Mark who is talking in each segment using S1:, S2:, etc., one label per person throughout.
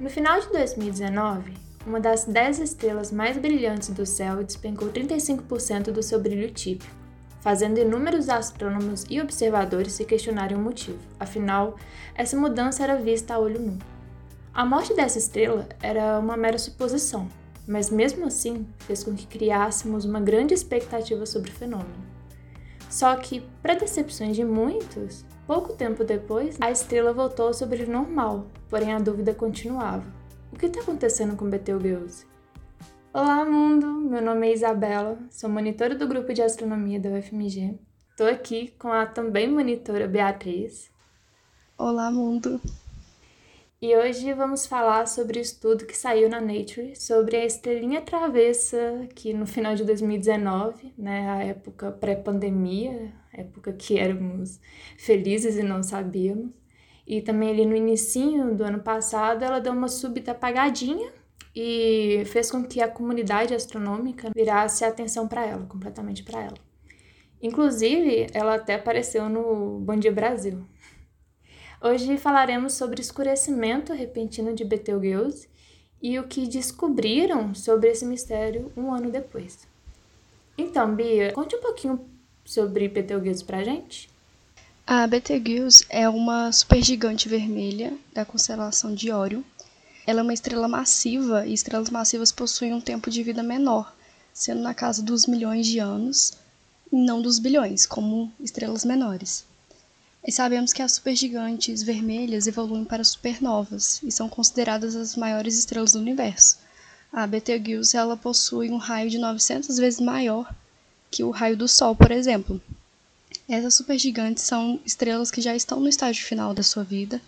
S1: No final de 2019, uma das 10 estrelas mais brilhantes do céu despencou 35% do seu brilho típico, fazendo inúmeros astrônomos e observadores se questionarem o motivo. Afinal, essa mudança era vista a olho nu. A morte dessa estrela era uma mera suposição, mas mesmo assim fez com que criássemos uma grande expectativa sobre o fenômeno. Só que, para decepções de muitos, pouco tempo depois, a estrela voltou ao brilho normal, porém a dúvida continuava. O que está acontecendo com Betelgeuse? Olá, mundo! Meu nome é Isabela, sou monitora do grupo de astronomia da UFMG. Estou aqui com a também monitora Beatriz.
S2: Olá, mundo!
S1: E hoje vamos falar sobre o estudo que saiu na Nature sobre a estrelinha travessa, que no final de 2019, né, a época pré-pandemia, época que éramos felizes e não sabíamos, e também ali no início do ano passado, ela deu uma súbita apagadinha e fez com que a comunidade astronômica virasse atenção para ela, completamente para ela. Inclusive, ela até apareceu no Bom Dia Brasil. Hoje falaremos sobre escurecimento repentino de Betelgeuse e o que descobriram sobre esse mistério um ano depois. Então, Bia, conte um pouquinho sobre Betelgeuse pra gente.
S2: A Betelgeuse é uma supergigante vermelha da constelação de Órion. Ela é uma estrela massiva e estrelas massivas possuem um tempo de vida menor, sendo na casa dos milhões de anos, e não dos bilhões, como estrelas menores. E sabemos que as supergigantes vermelhas evoluem para supernovas e são consideradas as maiores estrelas do universo. A Betelgeuse ela possui um raio de 900 vezes maior que o raio do Sol, por exemplo. Essas supergigantes são estrelas que já estão no estágio final da sua vida.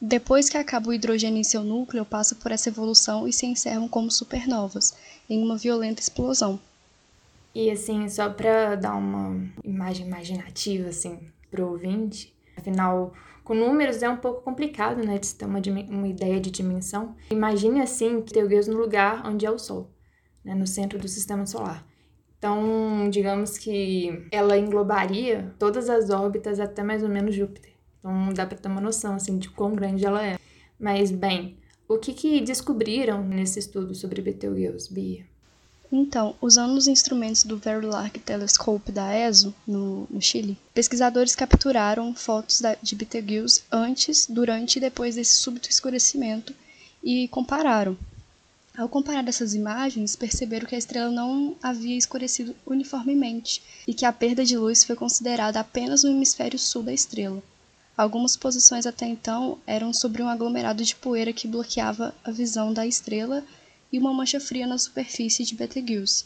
S2: Depois que acaba o hidrogênio em seu núcleo, passa por essa evolução e se encerram como supernovas, em uma violenta explosão.
S1: E assim, só para dar uma imagem imaginativa assim, o ouvinte. Afinal, com números é um pouco complicado, né, de ter uma, uma ideia de dimensão. Imagine assim que Deus no lugar onde é o Sol, né, no centro do sistema solar. Então, digamos que ela englobaria todas as órbitas até mais ou menos Júpiter. Então, dá para ter uma noção assim de quão grande ela é. Mas bem, o que, que descobriram nesse estudo sobre Betelgeuse, Bia?
S2: Então, usando os instrumentos do Very Large Telescope da ESO, no, no Chile, pesquisadores capturaram fotos da, de Betelgeuse antes, durante e depois desse súbito escurecimento e compararam. Ao comparar essas imagens, perceberam que a estrela não havia escurecido uniformemente e que a perda de luz foi considerada apenas no hemisfério sul da estrela. Algumas posições até então eram sobre um aglomerado de poeira que bloqueava a visão da estrela e uma mancha fria na superfície de Betelgeuse.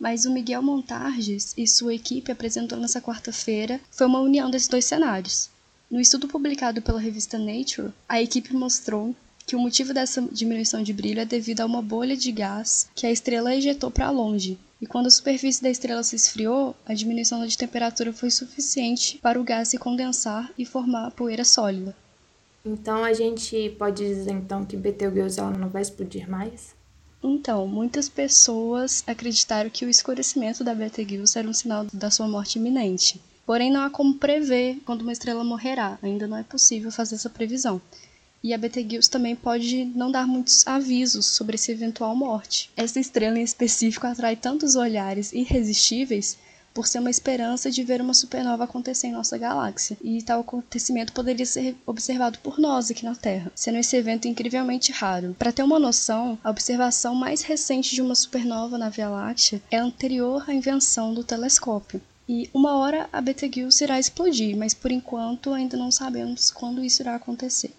S2: Mas o Miguel Montarges e sua equipe apresentou nessa quarta-feira foi uma união desses dois cenários. No estudo publicado pela revista Nature, a equipe mostrou que o motivo dessa diminuição de brilho é devido a uma bolha de gás que a estrela ejetou para longe. E quando a superfície da estrela se esfriou, a diminuição de temperatura foi suficiente para o gás se condensar e formar poeira sólida.
S1: Então a gente pode dizer então que Betelgeuse não vai explodir mais?
S2: Então, muitas pessoas acreditaram que o escurecimento da Betelgeuse era um sinal da sua morte iminente. Porém, não há como prever quando uma estrela morrerá, ainda não é possível fazer essa previsão. E a Betelgeuse também pode não dar muitos avisos sobre essa eventual morte. Essa estrela em específico atrai tantos olhares irresistíveis por ser uma esperança de ver uma supernova acontecer em nossa galáxia. E tal acontecimento poderia ser observado por nós aqui na Terra, sendo esse evento incrivelmente raro. Para ter uma noção, a observação mais recente de uma supernova na Via Láctea é anterior à invenção do telescópio. E uma hora a Betelgeuse irá explodir, mas por enquanto ainda não sabemos quando isso irá acontecer.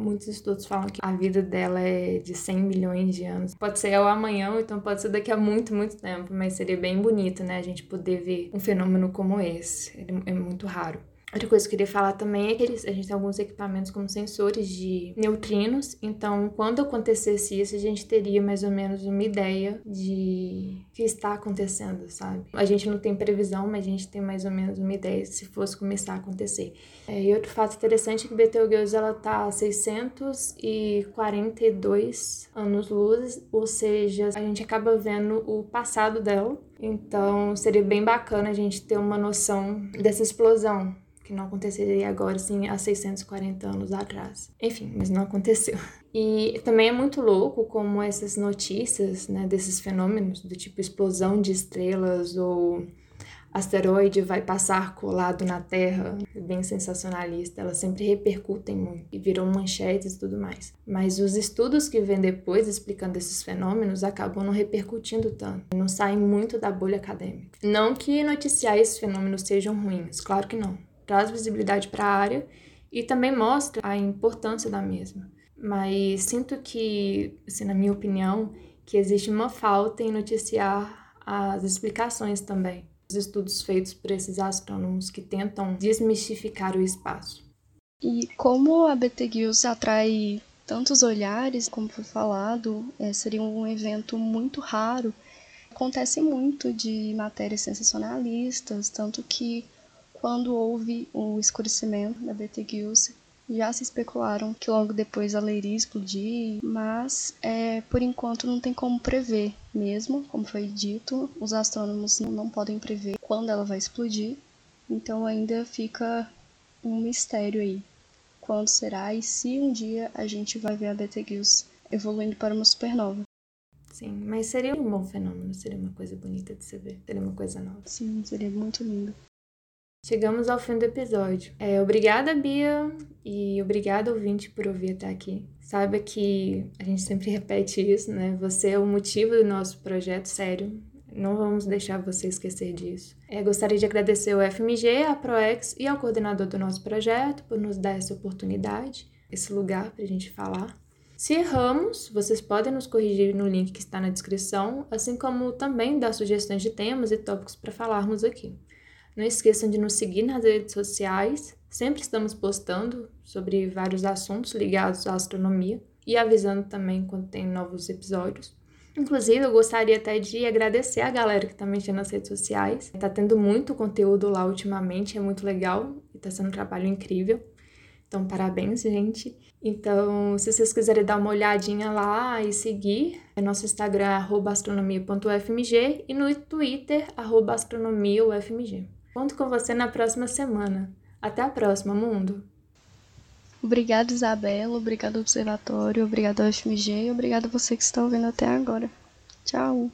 S1: Muitos estudos falam que a vida dela é de 100 milhões de anos. Pode ser ao amanhã, então pode ser daqui a muito, muito tempo, mas seria bem bonito, né? A gente poder ver um fenômeno como esse. É muito raro. Outra coisa que eu queria falar também é que eles, a gente tem alguns equipamentos como sensores de neutrinos, então quando acontecesse isso, a gente teria mais ou menos uma ideia de o que está acontecendo, sabe? A gente não tem previsão, mas a gente tem mais ou menos uma ideia se fosse começar a acontecer. É, e outro fato interessante é que Betelgeuse ela tá a 642 anos-luz, ou seja, a gente acaba vendo o passado dela. Então seria bem bacana a gente ter uma noção dessa explosão que não aconteceria agora, assim, há 640 anos atrás. Enfim, mas não aconteceu. E também é muito louco como essas notícias, né, desses fenômenos do tipo explosão de estrelas ou asteroide vai passar colado na Terra, bem sensacionalista, elas sempre repercutem muito e viram manchetes e tudo mais. Mas os estudos que vêm depois explicando esses fenômenos acabam não repercutindo tanto, não saem muito da bolha acadêmica. Não que noticiar esses fenômenos sejam ruins, claro que não. Traz visibilidade para a área e também mostra a importância da mesma. Mas sinto que, assim, na minha opinião, que existe uma falta em noticiar as explicações também os estudos feitos por esses astrônomos que tentam desmistificar o espaço.
S2: E como a Betelgeuse atrai tantos olhares, como foi falado, é, seria um evento muito raro. Acontece muito de matérias sensacionalistas, tanto que quando houve o escurecimento da Betelgeuse, já se especularam que logo depois ela iria explodir, mas é, por enquanto não tem como prever mesmo, como foi dito, os astrônomos não podem prever quando ela vai explodir, então ainda fica um mistério aí. Quando será e se um dia a gente vai ver a Betelgeuse evoluindo para uma supernova.
S1: Sim, mas seria um bom fenômeno, seria uma coisa bonita de se ver, seria uma coisa nova.
S2: Sim, seria muito lindo.
S1: Chegamos ao fim do episódio. É, obrigada, Bia, e obrigada, ouvinte, por ouvir até aqui. Saiba que a gente sempre repete isso, né? Você é o motivo do nosso projeto, sério. Não vamos deixar você esquecer disso. É, gostaria de agradecer ao FMG, à ProEx e ao coordenador do nosso projeto por nos dar essa oportunidade, esse lugar para a gente falar. Se erramos, vocês podem nos corrigir no link que está na descrição, assim como também dar sugestões de temas e tópicos para falarmos aqui. Não esqueçam de nos seguir nas redes sociais, sempre estamos postando sobre vários assuntos ligados à astronomia e avisando também quando tem novos episódios. Inclusive, eu gostaria até de agradecer a galera que está mexendo nas redes sociais. Está tendo muito conteúdo lá ultimamente, é muito legal e está sendo um trabalho incrível. Então, parabéns, gente. Então, se vocês quiserem dar uma olhadinha lá e seguir, é nosso Instagram é astronomia.ufmg e no Twitter, astronomiaufmg. Conto com você na próxima semana. Até a próxima, mundo!
S2: Obrigada, Isabela. Obrigada, Observatório. Obrigada, UFMG. E obrigada você que está ouvindo até agora. Tchau!